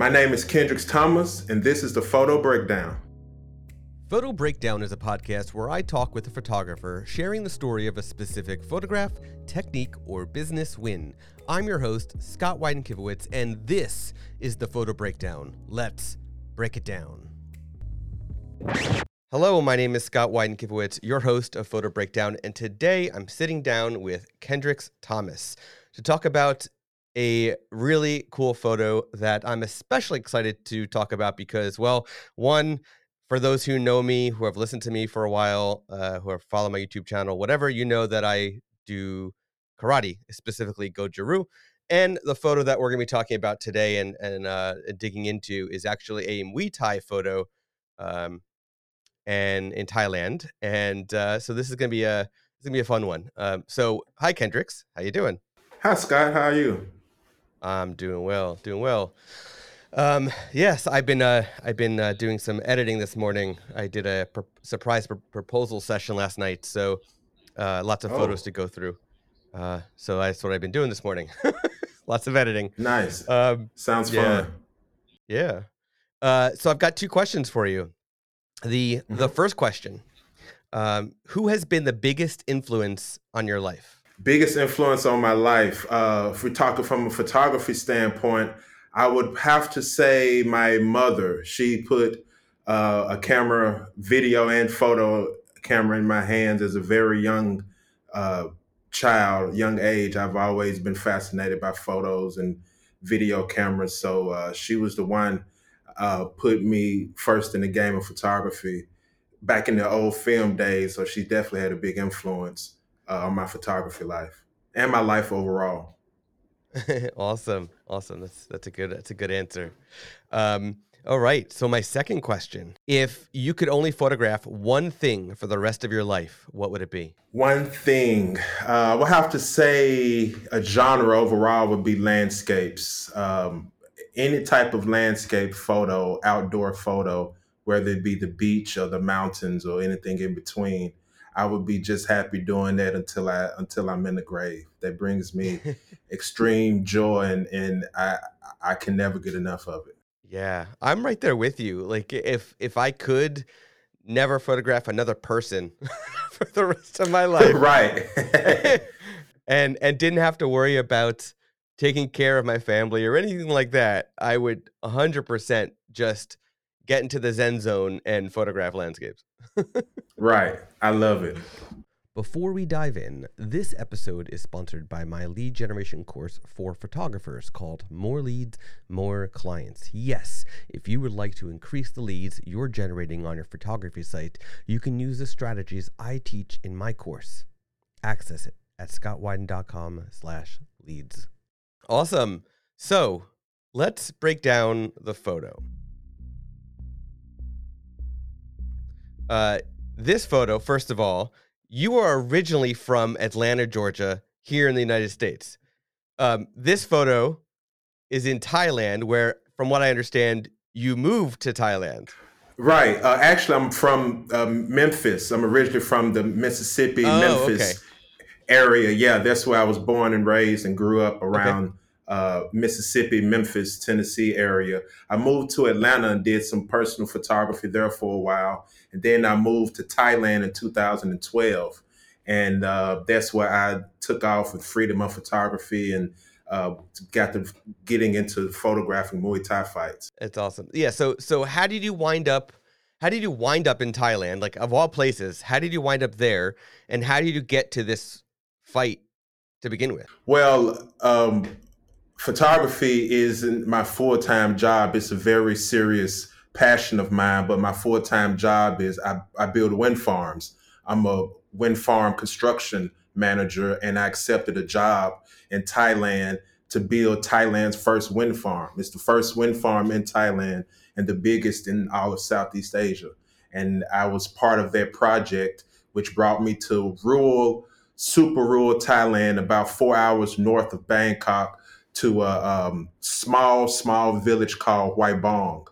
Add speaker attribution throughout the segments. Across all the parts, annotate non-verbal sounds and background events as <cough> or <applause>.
Speaker 1: My name is Kendrix Thomas, and this is the Photo Breakdown.
Speaker 2: Photo Breakdown is a podcast where I talk with a photographer sharing the story of a specific photograph, technique, or business win. I'm your host, Scott Wyden Kivowitz, and this is the Photo Breakdown. Let's break it down. Hello, my name is Scott Wyden Kivowitz, your host of Photo Breakdown, and today I'm sitting down with Kendrix Thomas to talk about a really cool photo that I'm especially excited to talk about because, well, one, for those who know me, who have listened to me for a while, uh, who have followed my YouTube channel, whatever, you know that I do karate, specifically Goju-Ryu. And the photo that we're going to be talking about today and, and uh, digging into is actually a Muay Thai photo um, and in Thailand. And uh, so this is going to be a it's going to be a fun one. Um, so hi, Kendrix. How you doing?
Speaker 1: Hi, Scott. How are you?
Speaker 2: I'm doing well, doing well. Um, yes, I've been uh, I've been uh, doing some editing this morning. I did a pr- surprise pr- proposal session last night, so uh, lots of oh. photos to go through. Uh, so that's what I've been doing this morning. <laughs> lots of editing.
Speaker 1: Nice. Um, Sounds
Speaker 2: yeah. fun. Yeah. Uh, so I've got two questions for you. The mm-hmm. the first question: um, Who has been the biggest influence on your life?
Speaker 1: Biggest influence on my life. Uh, if we're talking from a photography standpoint, I would have to say my mother. She put uh, a camera, video and photo camera in my hands as a very young uh, child, young age. I've always been fascinated by photos and video cameras. So uh, she was the one uh, put me first in the game of photography back in the old film days. So she definitely had a big influence uh, on my photography life and my life overall. <laughs>
Speaker 2: awesome, awesome. That's that's a good that's a good answer. Um, all right. So my second question: If you could only photograph one thing for the rest of your life, what would it be?
Speaker 1: One thing. Uh, we'll have to say a genre overall would be landscapes. Um, any type of landscape photo, outdoor photo, whether it be the beach or the mountains or anything in between. I would be just happy doing that until I until I'm in the grave. That brings me <laughs> extreme joy and and I I can never get enough of it.
Speaker 2: Yeah, I'm right there with you. Like if if I could never photograph another person <laughs> for the rest of my life. <laughs>
Speaker 1: right.
Speaker 2: and and didn't have to worry about taking care of my family or anything like that, I would 100% just get into the zen zone and photograph landscapes.
Speaker 1: Right. I love it.
Speaker 2: Before we dive in, this episode is sponsored by my lead generation course for photographers called More Leads, More Clients. Yes, if you would like to increase the leads you're generating on your photography site, you can use the strategies I teach in my course. Access it at scottwyden.com slash leads. Awesome. So let's break down the photo. Uh, this photo, first of all, you are originally from Atlanta, Georgia, here in the United States. Um, this photo is in Thailand, where, from what I understand, you moved to Thailand.
Speaker 1: Right. Uh, actually, I'm from um, Memphis. I'm originally from the Mississippi, oh, Memphis okay. area. Yeah, that's where I was born and raised and grew up around okay. Uh, Mississippi, Memphis, Tennessee area. I moved to Atlanta and did some personal photography there for a while. And then I moved to Thailand in 2012. And uh, that's where I took off with freedom of photography and uh, got to getting into photographing Muay Thai fights.
Speaker 2: It's awesome. Yeah. So, so how did you wind up? How did you wind up in Thailand? Like of all places, how did you wind up there? And how did you get to this fight to begin with?
Speaker 1: Well, um, photography isn't my full time job. It's a very serious passion of mine, but my full time job is I, I build wind farms. I'm a wind farm construction manager, and I accepted a job in Thailand to build Thailand's first wind farm. It's the first wind farm in Thailand and the biggest in all of Southeast Asia. And I was part of that project, which brought me to rural, super rural Thailand, about four hours north of Bangkok, to a um, small, small village called Huay Bong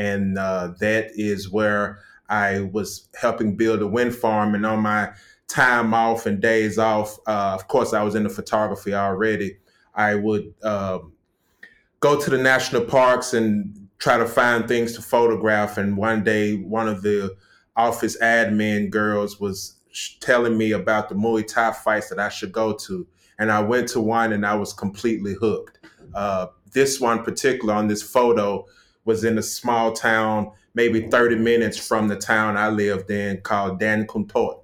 Speaker 1: and uh, that is where I was helping build a wind farm. And on my time off and days off, uh, of course, I was into photography already. I would um, go to the national parks and try to find things to photograph. And one day, one of the office admin girls was telling me about the Muay Thai fights that I should go to. And I went to one and I was completely hooked. Uh, this one particular on this photo was in a small town, maybe 30 minutes from the town I lived in called Dan Khun Thot.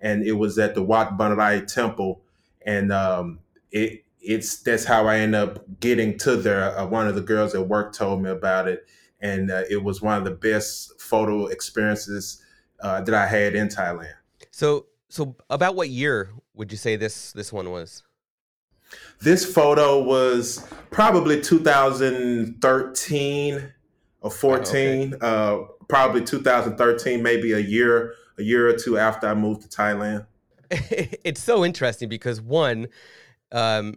Speaker 1: And it was at the Wat Banrai Temple. And um, it it's that's how I end up getting to there. Uh, one of the girls at work told me about it, and uh, it was one of the best photo experiences uh, that I had in Thailand.
Speaker 2: So, so about what year would you say this this one was?
Speaker 1: This photo was probably 2013 or 14. okay. uh, probably 2013, maybe a year a year or two after I moved to Thailand. <laughs>
Speaker 2: it's so interesting because one, um,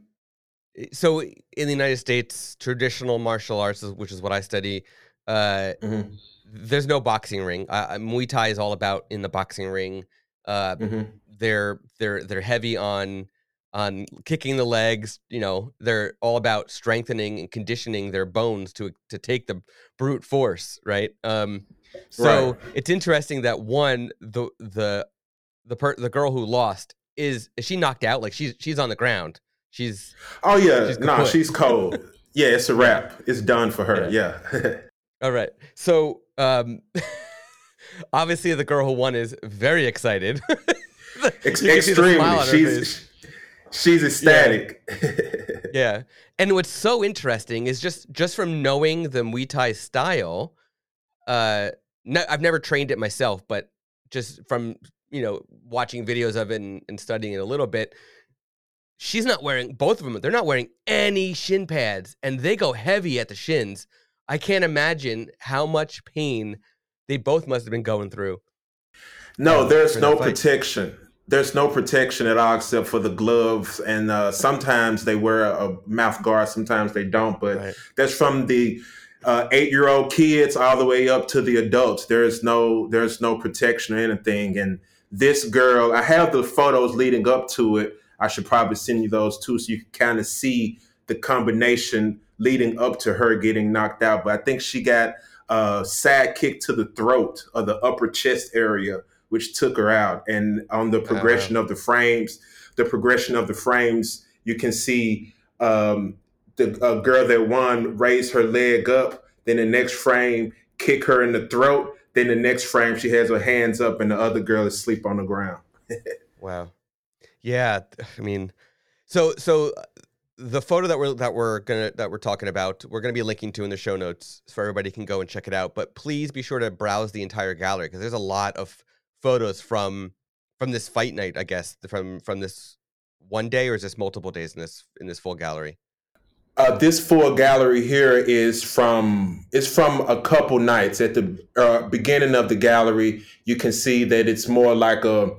Speaker 2: so in the United States, traditional martial arts, which is what I study, uh, mm-hmm. there's no boxing ring. Uh, Muay Thai is all about in the boxing ring. Uh, mm-hmm. They're they're they're heavy on on kicking the legs. You know, they're all about strengthening and conditioning their bones to to take the brute force. Right. Um, so right. it's interesting that one the the the per- the girl who lost is is she knocked out? Like she's she's on the ground. She's
Speaker 1: oh yeah, she's nah, she's cold. yeah, it's a wrap. It's done for her. Yeah. yeah. <laughs>
Speaker 2: All right. So um <laughs> obviously the girl who won is very excited. <laughs>
Speaker 1: extremely. She's she's ecstatic.
Speaker 2: Yeah. <laughs> yeah. And what's so interesting is just just from knowing the Muay Thai style, uh no, I've never trained it myself, but just from you know watching videos of it and, and studying it a little bit, she's not wearing both of them. They're not wearing any shin pads, and they go heavy at the shins. I can't imagine how much pain they both must have been going through.
Speaker 1: No, there's no protection. There's no protection at all except for the gloves, and uh, sometimes they wear a mouth guard, sometimes they don't. But right. that's from the uh, eight-year-old kids all the way up to the adults. There's no there's no protection or anything. And this girl, I have the photos leading up to it. I should probably send you those too, so you can kind of see the combination leading up to her getting knocked out. But I think she got a sad kick to the throat or the upper chest area, which took her out. And on the progression uh-huh. of the frames, the progression of the frames, you can see um, the uh, girl that won raise her leg up. Then the next frame, kick her in the throat. Then the next frame, she has her hands up, and the other girl is asleep on the ground. <laughs>
Speaker 2: wow. Yeah, I mean, so so uh, the photo that we're that we're gonna that we're talking about, we're gonna be linking to in the show notes so everybody can go and check it out. But please be sure to browse the entire gallery because there's a lot of photos from from this fight night. I guess from from this one day or is this multiple days in this in this full gallery?
Speaker 1: Uh, this full gallery here is from it's from a couple nights. At the uh, beginning of the gallery, you can see that it's more like a,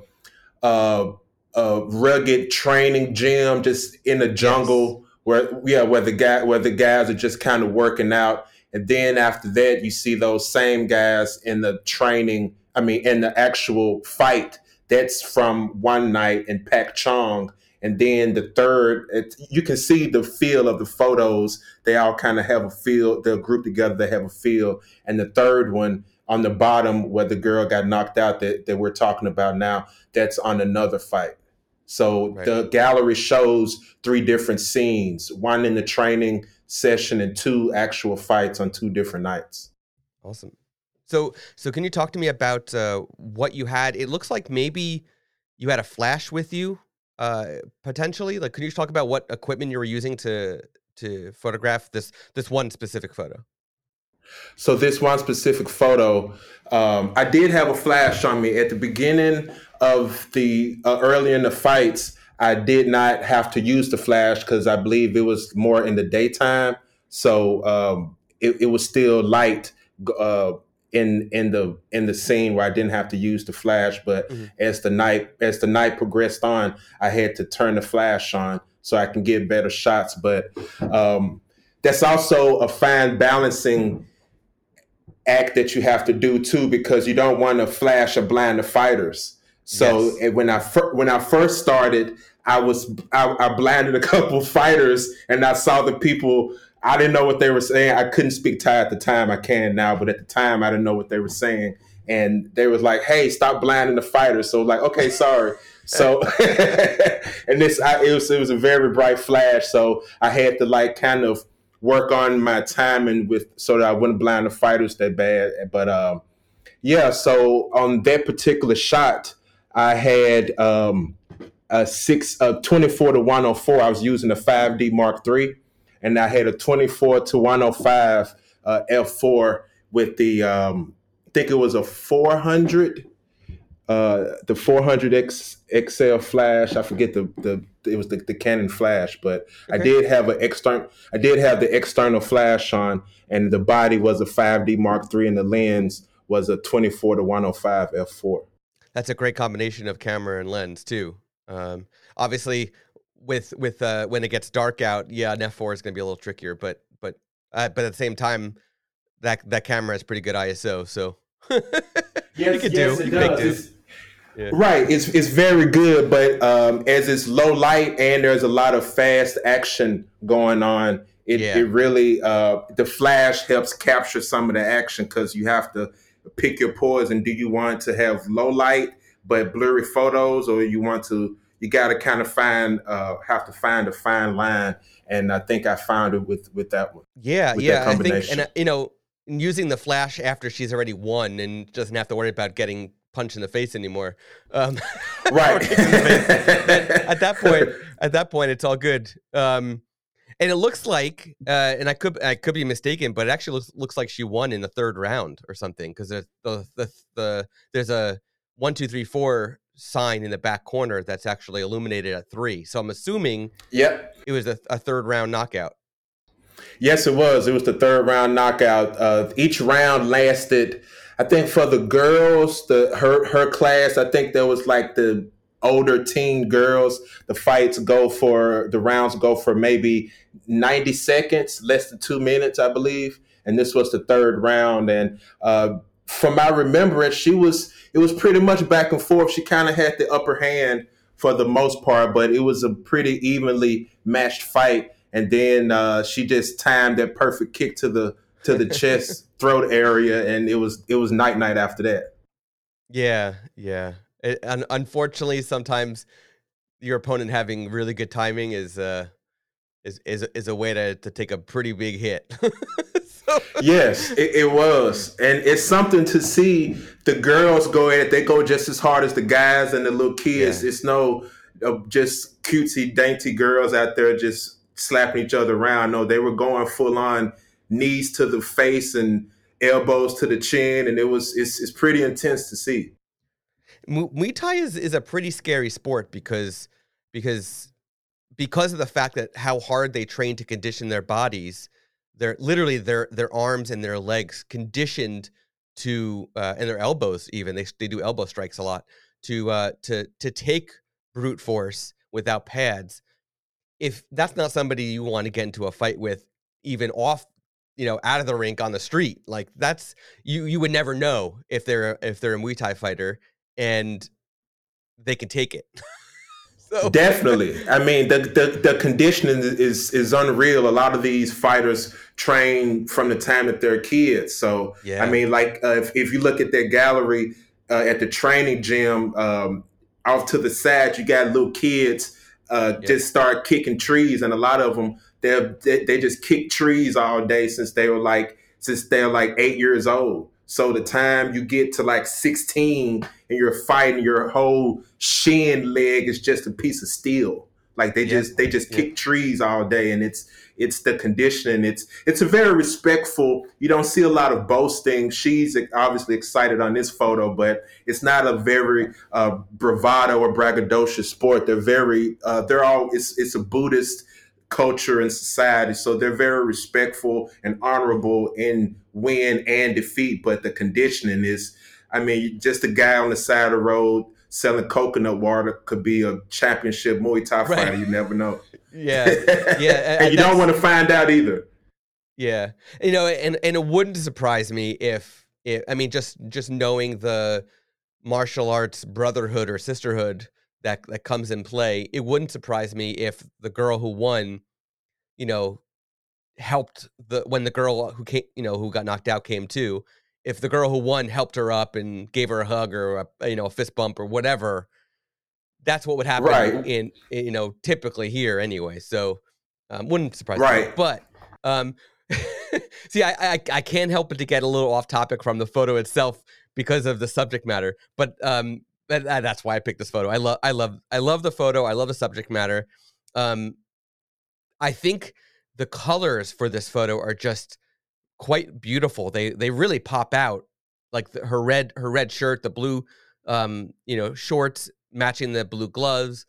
Speaker 1: a, a rugged training gym, just in the jungle, yes. where yeah, where the guy where the guys are just kind of working out. And then after that, you see those same guys in the training. I mean, in the actual fight. That's from one night in Pak Chong and then the third, it, you can see the feel of the photos. They all kind of have a feel. They're grouped together. They have a feel. And the third one on the bottom, where the girl got knocked out, that, that we're talking about now, that's on another fight. So right. the gallery shows three different scenes: one in the training session and two actual fights on two different nights.
Speaker 2: Awesome. So, so can you talk to me about uh, what you had? It looks like maybe you had a flash with you uh potentially. Like can you talk about what equipment you were using to to photograph this this one specific photo?
Speaker 1: So this one specific photo um i did have a flash on me. At the beginning of the uh, early in the fights i did not have to use the flash because i believe it was more in the daytime. So um it, it was still light uh in in the in the scene where I didn't have to use the flash, but mm-hmm. as the night as the night progressed on, I had to turn the flash on so I can get better shots. But um, that's also a fine balancing act that you have to do too, because you don't want to flash or blind the fighters. So yes. when I fir- when I first started, I was I, I blinded a <laughs> couple fighters, and I saw the people I didn't know what they were saying. I couldn't speak Thai at the time. I can now, but at the time, I didn't know what they were saying. And they was like, "Hey, stop blinding the fighters." So like, okay, sorry. So <laughs> and this, I, it was it was a very bright flash. So I had to like kind of work on my timing with so that I wouldn't blind the fighters that bad. But um, yeah, so on that particular shot, I had um, a six, a 24 to 104. I was using a 5D Mark III, and I had a 24 to 105 uh, F4 with the, um, I think it was a 400, uh, the 400 X XL flash. I forget the the it was the, the Canon flash, but okay. I did have an external. I did have the external flash on, and the body was a 5D Mark III, and the lens was a 24 to 105 f4.
Speaker 2: That's a great combination of camera and lens too. Um, obviously, with with uh, when it gets dark out, yeah, an f4 is going to be a little trickier, but but uh, but at the same time, that that camera has pretty good ISO, so <laughs>
Speaker 1: yes, you could yes, do. You can do. Yeah. Right, it's it's very good, but um, as it's low light and there's a lot of fast action going on, it, yeah. it really uh, the flash helps capture some of the action because you have to pick your poison. Do you want to have low light but blurry photos, or you want to? You got to kind of find, uh, have to find a fine line, and I think I found it with with that one.
Speaker 2: Yeah, yeah, I think, and uh, you know, using the flash after she's already won and doesn't have to worry about getting punched in the face anymore. Um, <laughs>
Speaker 1: right.
Speaker 2: at that point, <laughs> at that point, it's all good. Um, and it looks like, uh, and I could I could be mistaken, but it actually looks looks like she won in the third round or something because the, the the the there's a one two three four sign in the back corner that's actually illuminated at three. So I'm assuming,
Speaker 1: yep,
Speaker 2: it was a, a third round knockout.
Speaker 1: Yes, it was. It was the third round knockout. Uh, each round lasted. I think for the girls, the her her class, I think there was like the older teen girls, the fights go for the rounds go for maybe 90 seconds, less than two minutes, I believe. And this was the third round. And uh, from my remembrance, she was it was pretty much back and forth. She kind of had the upper hand for the most part, but it was a pretty evenly matched fight. And then uh, she just timed that perfect kick to the to the <laughs> chest throat area, and it was it was night night after that.
Speaker 2: Yeah, yeah. It, un- unfortunately, sometimes your opponent having really good timing is uh, is is is a way to to take a pretty big hit. <laughs> <laughs>
Speaker 1: Yes, it, it, was, and it's something to see the girls go at it. They go just as hard as the guys and the little kids. Yeah. It's no uh, just cutesy, dainty girls out there just slapping each other around. No, they were going full on knees to the face and elbows to the chin, and it was it's it's pretty intense to see.
Speaker 2: Muay Thai is, is a pretty scary sport because because because of the fact that how hard they train to condition their bodies, they're literally their their arms and their legs conditioned to uh, and their elbows even they they do elbow strikes a lot to uh, to to take brute force without pads. If that's not somebody you want to get into a fight with, even off you know out of the rink on the street, like that's you you would never know if they're if they're a Muay Thai fighter and they can take it. <laughs>
Speaker 1: so. Definitely. I mean, the, the, the conditioning is is unreal. A lot of these fighters train from the time that they're kids. So, yeah. I mean, like uh, if, if you look at their gallery uh, at the training gym, um, off to the side, you got little kids uh, yeah. just start kicking trees, and a lot of them they they just kick trees all day since they were like since they're like eight years old. So the time you get to like 16 and you're fighting, your whole shin leg is just a piece of steel. Like they yeah. just they just kick trees all day, and it's it's the conditioning. It's it's a very respectful. You don't see a lot of boasting. She's obviously excited on this photo, but it's not a very uh, bravado or braggadocious sport. They're very uh, they're all it's it's a Buddhist culture and society. So they're very respectful and honorable in win and defeat. But the conditioning is, I mean, just a guy on the side of the road selling coconut water could be a championship Muay Thai fighter. You never know. <laughs>
Speaker 2: Yeah, <laughs> yeah,
Speaker 1: and you don't want to find out either.
Speaker 2: Yeah, you know, and and it wouldn't surprise me if, if I mean, just just knowing the martial arts brotherhood or sisterhood that that comes in play, it wouldn't surprise me if the girl who won, you know, helped the when the girl who came, you know, who got knocked out came to, if the girl who won helped her up and gave her a hug or a, you know a fist bump or whatever, that's what would happen right. in, in, you know typically here anyway. So um, wouldn't surprise right. me. But um, <laughs> see, I, I I can't help but to get a little off topic from the photo itself because of the subject matter. But um, that, that's why I picked this photo. I love I love I love the photo. I love the subject matter. Um, I think the colors for this photo are just quite beautiful. They they really pop out. Like the, her red her red shirt, the blue um, you know, shorts matching the blue gloves.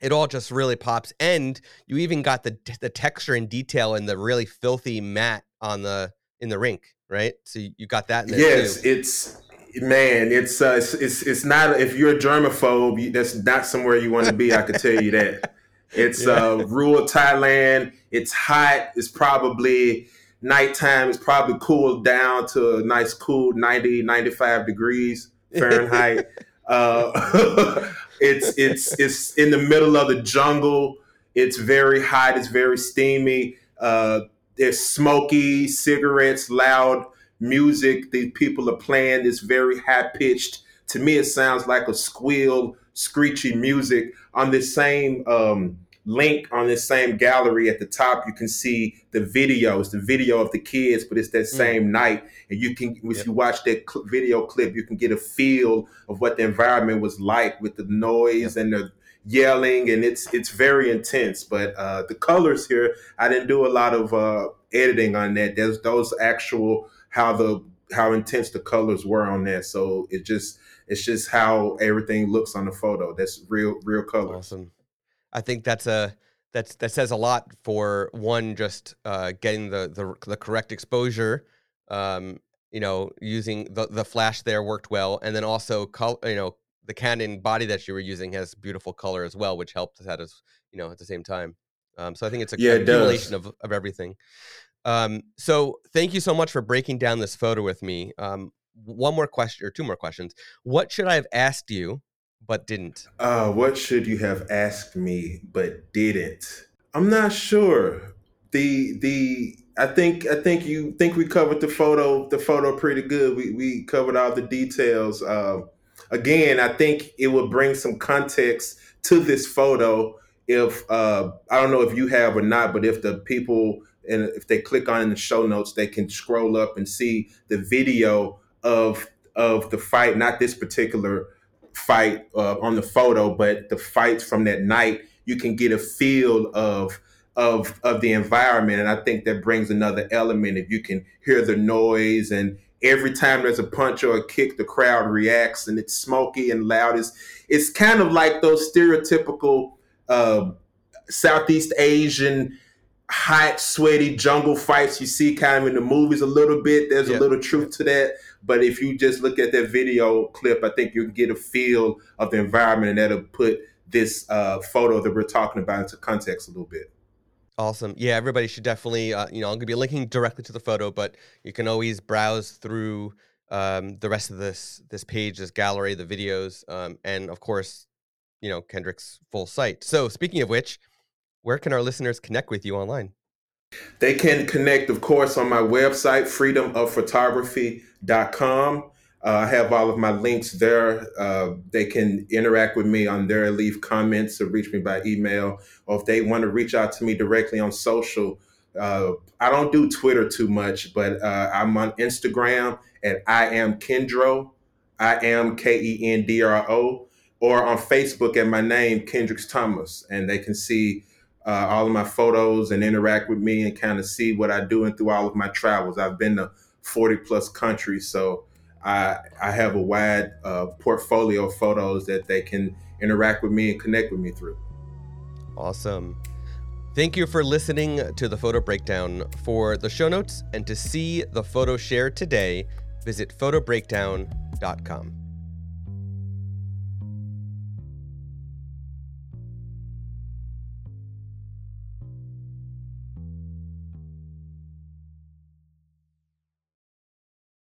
Speaker 2: It all just really pops. And you even got the the texture and detail in the really filthy mat on the in the rink, right? So you got that in there
Speaker 1: Yes,
Speaker 2: too.
Speaker 1: it's man, it's uh it's, it's it's not if you're a germaphobe, that's not somewhere you want to be, I can tell you that. It's <laughs> yeah. uh rural Thailand, it's hot, it's probably nighttime is probably cooled down to a nice cool 90 95 degrees <laughs> fahrenheit. Uh, <laughs> it's it's it's in the middle of the jungle. It's very hot. It's very steamy. Uh, there's smoky cigarettes loud music. These people are playing this very high pitched to me it sounds like a squeal screechy music on this same um, link on this same gallery at the top, you can see the videos, the video of the kids, but it's that mm. same mm. night. And you can, if yep. you watch that cl- video clip, you can get a feel of what the environment was like with the noise yep. and the yelling, and it's it's very intense. But uh, the colors here, I didn't do a lot of uh, editing on that. There's those actual how the how intense the colors were on that. So it just it's just how everything looks on the photo. That's real real colors.
Speaker 2: Awesome. I think that's a that's that says a lot for one just uh, getting the, the the correct exposure. Um, you know, using the the flash there worked well, and then also col- you know the Canon body that you were using has beautiful color as well, which helped that as you know at the same time. Um, so I think it's a yeah, accumulation of of everything. Um, so thank you so much for breaking down this photo with me. Um, one more question or two more questions. What should I have asked you but didn't?
Speaker 1: Uh, what should you have asked me but didn't? I'm not sure. The the I think I think you think we covered the photo the photo pretty good. We we covered all the details. Uh, again, I think it would bring some context to this photo if uh, I don't know if you have or not, but if the people and if they click on in the show notes, they can scroll up and see the video of of the fight, not this particular fight uh, on the photo, but the fights from that night, you can get a feel of of of the environment, and I think that brings another element. If you can hear the noise, and every time there's a punch or a kick, the crowd reacts, and it's smoky and loud. It's it's kind of like those stereotypical uh, Southeast Asian hot, sweaty jungle fights you see kind of in the movies a little bit. There's yeah. a little truth to that. But if you just look at that video clip, I think you can get a feel of the environment and that'll put this uh, photo that we're talking about into context a little bit.
Speaker 2: Awesome. Yeah, everybody should definitely, uh, you know, I'm going to be linking directly to the photo, but you can always browse through um, the rest of this this page, this gallery, the videos, um, and of course, you know, Kendrick's full site. So, speaking of which, where can our listeners connect with you online?
Speaker 1: They can connect, of course, on my website, freedomofphotography.com. Uh, I have all of my links there. Uh, they can interact with me on there, leave comments, or reach me by email. Or if they want to reach out to me directly on social, uh, I don't do Twitter too much, but uh, I'm on Instagram at I am Kendro, I am K E N D R O, or on Facebook at my name, Kendrix Thomas, and they can see uh, all of my photos and interact with me and kind of see what I do and through all of my travels. I've been to 40 plus countries, so I I have a wide uh, portfolio of photos that they can interact with me and connect with me through.
Speaker 2: Awesome. Thank you for listening to the photo breakdown. For the show notes and to see the photo shared today, visit photobreakdown.com.